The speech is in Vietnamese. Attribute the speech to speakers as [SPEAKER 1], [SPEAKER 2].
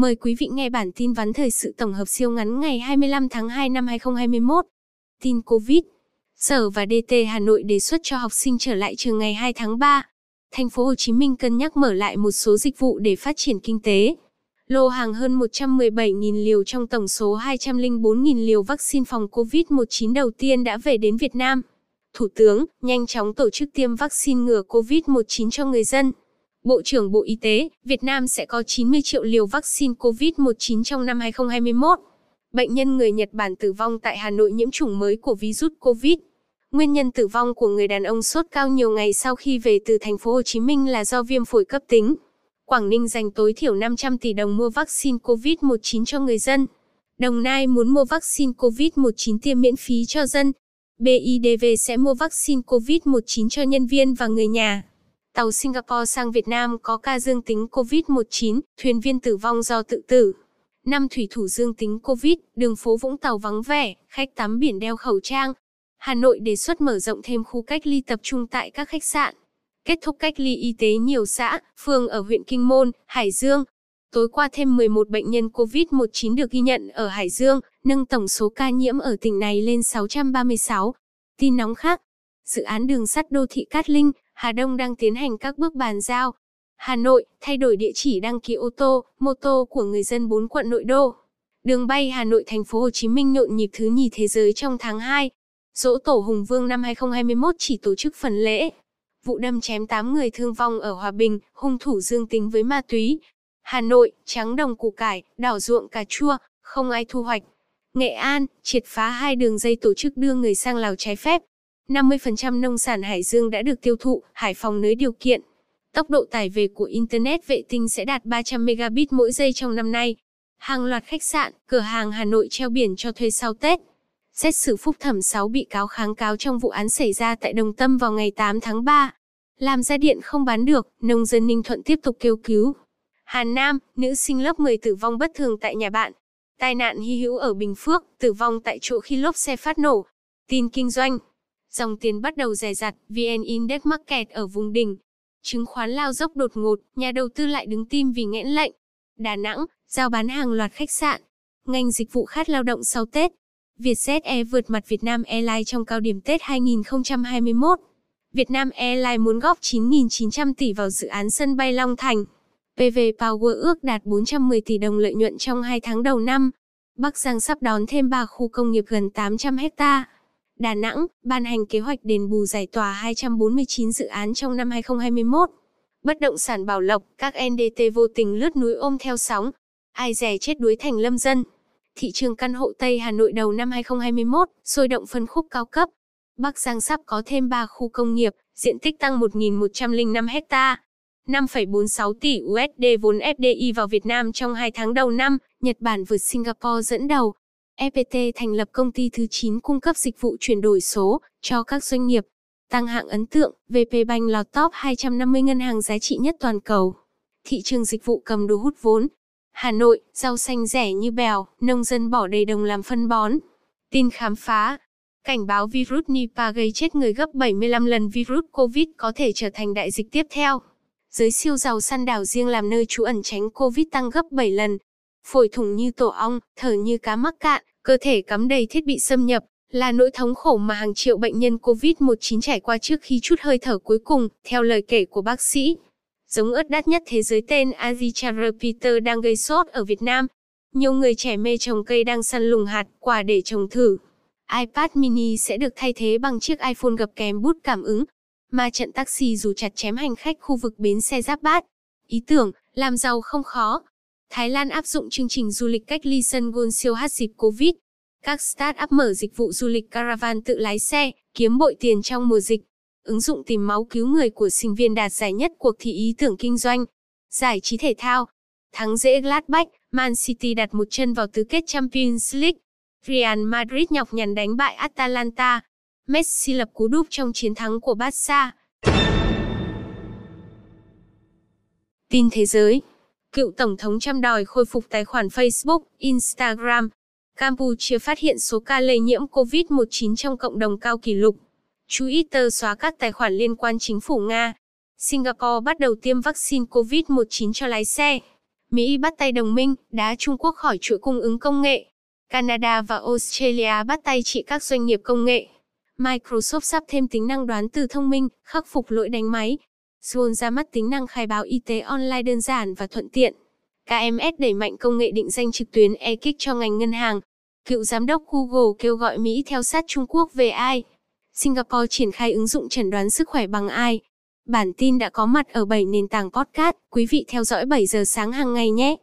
[SPEAKER 1] Mời quý vị nghe bản tin vắn thời sự tổng hợp siêu ngắn ngày 25 tháng 2 năm 2021. Tin Covid. Sở và DT Hà Nội đề xuất cho học sinh trở lại trường ngày 2 tháng 3. Thành phố Hồ Chí Minh cân nhắc mở lại một số dịch vụ để phát triển kinh tế. Lô hàng hơn 117.000 liều trong tổng số 204.000 liều vaccine phòng COVID-19 đầu tiên đã về đến Việt Nam. Thủ tướng nhanh chóng tổ chức tiêm vaccine ngừa COVID-19 cho người dân. Bộ trưởng Bộ Y tế, Việt Nam sẽ có 90 triệu liều vaccine COVID-19 trong năm 2021. Bệnh nhân người Nhật Bản tử vong tại Hà Nội nhiễm chủng mới của virus COVID. Nguyên nhân tử vong của người đàn ông sốt cao nhiều ngày sau khi về từ thành phố Hồ Chí Minh là do viêm phổi cấp tính. Quảng Ninh dành tối thiểu 500 tỷ đồng mua vaccine COVID-19 cho người dân. Đồng Nai muốn mua vaccine COVID-19 tiêm miễn phí cho dân. BIDV sẽ mua vaccine COVID-19 cho nhân viên và người nhà. Tàu Singapore sang Việt Nam có ca dương tính COVID-19, thuyền viên tử vong do tự tử. Năm thủy thủ dương tính COVID, đường phố Vũng Tàu vắng vẻ, khách tắm biển đeo khẩu trang. Hà Nội đề xuất mở rộng thêm khu cách ly tập trung tại các khách sạn. Kết thúc cách ly y tế nhiều xã, phường ở huyện Kinh Môn, Hải Dương. Tối qua thêm 11 bệnh nhân COVID-19 được ghi nhận ở Hải Dương, nâng tổng số ca nhiễm ở tỉnh này lên 636. Tin nóng khác. Dự án đường sắt đô thị Cát Linh, Hà Đông đang tiến hành các bước bàn giao. Hà Nội, thay đổi địa chỉ đăng ký ô tô, mô tô của người dân 4 quận nội đô. Đường bay Hà Nội thành phố Hồ Chí Minh nhộn nhịp thứ nhì thế giới trong tháng 2. Dỗ tổ Hùng Vương năm 2021 chỉ tổ chức phần lễ. Vụ đâm chém 8 người thương vong ở Hòa Bình, hung thủ dương tính với ma túy. Hà Nội, trắng đồng củ cải, đảo ruộng cà chua, không ai thu hoạch. Nghệ An, triệt phá hai đường dây tổ chức đưa người sang Lào trái phép. 50% nông sản Hải Dương đã được tiêu thụ, Hải Phòng nới điều kiện. Tốc độ tải về của Internet vệ tinh sẽ đạt 300 megabit mỗi giây trong năm nay. Hàng loạt khách sạn, cửa hàng Hà Nội treo biển cho thuê sau Tết. Xét xử phúc thẩm 6 bị cáo kháng cáo trong vụ án xảy ra tại Đồng Tâm vào ngày 8 tháng 3. Làm ra điện không bán được, nông dân Ninh Thuận tiếp tục kêu cứu. Hà Nam, nữ sinh lớp 10 tử vong bất thường tại nhà bạn. Tai nạn hy hữu ở Bình Phước, tử vong tại chỗ khi lốp xe phát nổ. Tin kinh doanh. Dòng tiền bắt đầu rẻ rặt, VN Index mắc kẹt ở vùng đỉnh. Chứng khoán lao dốc đột ngột, nhà đầu tư lại đứng tim vì nghẽn lệnh. Đà Nẵng, giao bán hàng loạt khách sạn. Ngành dịch vụ khát lao động sau Tết. Vietjet Air vượt mặt Vietnam Airlines trong cao điểm Tết 2021. Vietnam Airlines muốn góp 9.900 tỷ vào dự án sân bay Long Thành. PV Power ước đạt 410 tỷ đồng lợi nhuận trong 2 tháng đầu năm. Bắc Giang sắp đón thêm 3 khu công nghiệp gần 800 hectare. Đà Nẵng ban hành kế hoạch đền bù giải tỏa 249 dự án trong năm 2021. Bất động sản Bảo Lộc, các NDT vô tình lướt núi ôm theo sóng. Ai rẻ chết đuối thành lâm dân. Thị trường căn hộ Tây Hà Nội đầu năm 2021, sôi động phân khúc cao cấp. Bắc Giang sắp có thêm 3 khu công nghiệp, diện tích tăng 1.105 hecta. 5,46 tỷ USD vốn FDI vào Việt Nam trong 2 tháng đầu năm, Nhật Bản vượt Singapore dẫn đầu. EPT thành lập công ty thứ 9 cung cấp dịch vụ chuyển đổi số cho các doanh nghiệp. Tăng hạng ấn tượng, VP Bank lọt top 250 ngân hàng giá trị nhất toàn cầu. Thị trường dịch vụ cầm đồ hút vốn. Hà Nội, rau xanh rẻ như bèo, nông dân bỏ đầy đồng làm phân bón. Tin khám phá. Cảnh báo virus Nipah gây chết người gấp 75 lần virus COVID có thể trở thành đại dịch tiếp theo. Giới siêu giàu săn đảo riêng làm nơi trú ẩn tránh COVID tăng gấp 7 lần. Phổi thủng như tổ ong, thở như cá mắc cạn, cơ thể cắm đầy thiết bị xâm nhập, là nỗi thống khổ mà hàng triệu bệnh nhân COVID-19 trải qua trước khi chút hơi thở cuối cùng, theo lời kể của bác sĩ. Giống ớt đắt nhất thế giới tên Azichar Peter đang gây sốt ở Việt Nam. Nhiều người trẻ mê trồng cây đang săn lùng hạt, quả để trồng thử. iPad mini sẽ được thay thế bằng chiếc iPhone gập kèm bút cảm ứng. Ma trận taxi dù chặt chém hành khách khu vực bến xe Giáp Bát. Ý tưởng, làm giàu không khó, Thái Lan áp dụng chương trình du lịch cách ly sân gôn siêu hát dịp Covid. Các start-up mở dịch vụ du lịch caravan tự lái xe, kiếm bội tiền trong mùa dịch. Ứng dụng tìm máu cứu người của sinh viên đạt giải nhất cuộc thi ý tưởng kinh doanh. Giải trí thể thao. Thắng dễ Gladbach, Man City đặt một chân vào tứ kết Champions League. Real Madrid nhọc nhằn đánh bại Atalanta. Messi lập cú đúp trong chiến thắng của Barca. Tin thế giới Cựu Tổng thống Trump đòi khôi phục tài khoản Facebook, Instagram. Campuchia phát hiện số ca lây nhiễm COVID-19 trong cộng đồng cao kỷ lục. Twitter xóa các tài khoản liên quan chính phủ Nga. Singapore bắt đầu tiêm vaccine COVID-19 cho lái xe. Mỹ bắt tay đồng minh, đá Trung Quốc khỏi chuỗi cung ứng công nghệ. Canada và Australia bắt tay trị các doanh nghiệp công nghệ. Microsoft sắp thêm tính năng đoán từ thông minh, khắc phục lỗi đánh máy. Zoom ra mắt tính năng khai báo y tế online đơn giản và thuận tiện. KMS đẩy mạnh công nghệ định danh trực tuyến e-kick cho ngành ngân hàng. Cựu giám đốc Google kêu gọi Mỹ theo sát Trung Quốc về AI. Singapore triển khai ứng dụng chẩn đoán sức khỏe bằng AI. Bản tin đã có mặt ở 7 nền tảng podcast, quý vị theo dõi 7 giờ sáng hàng ngày nhé.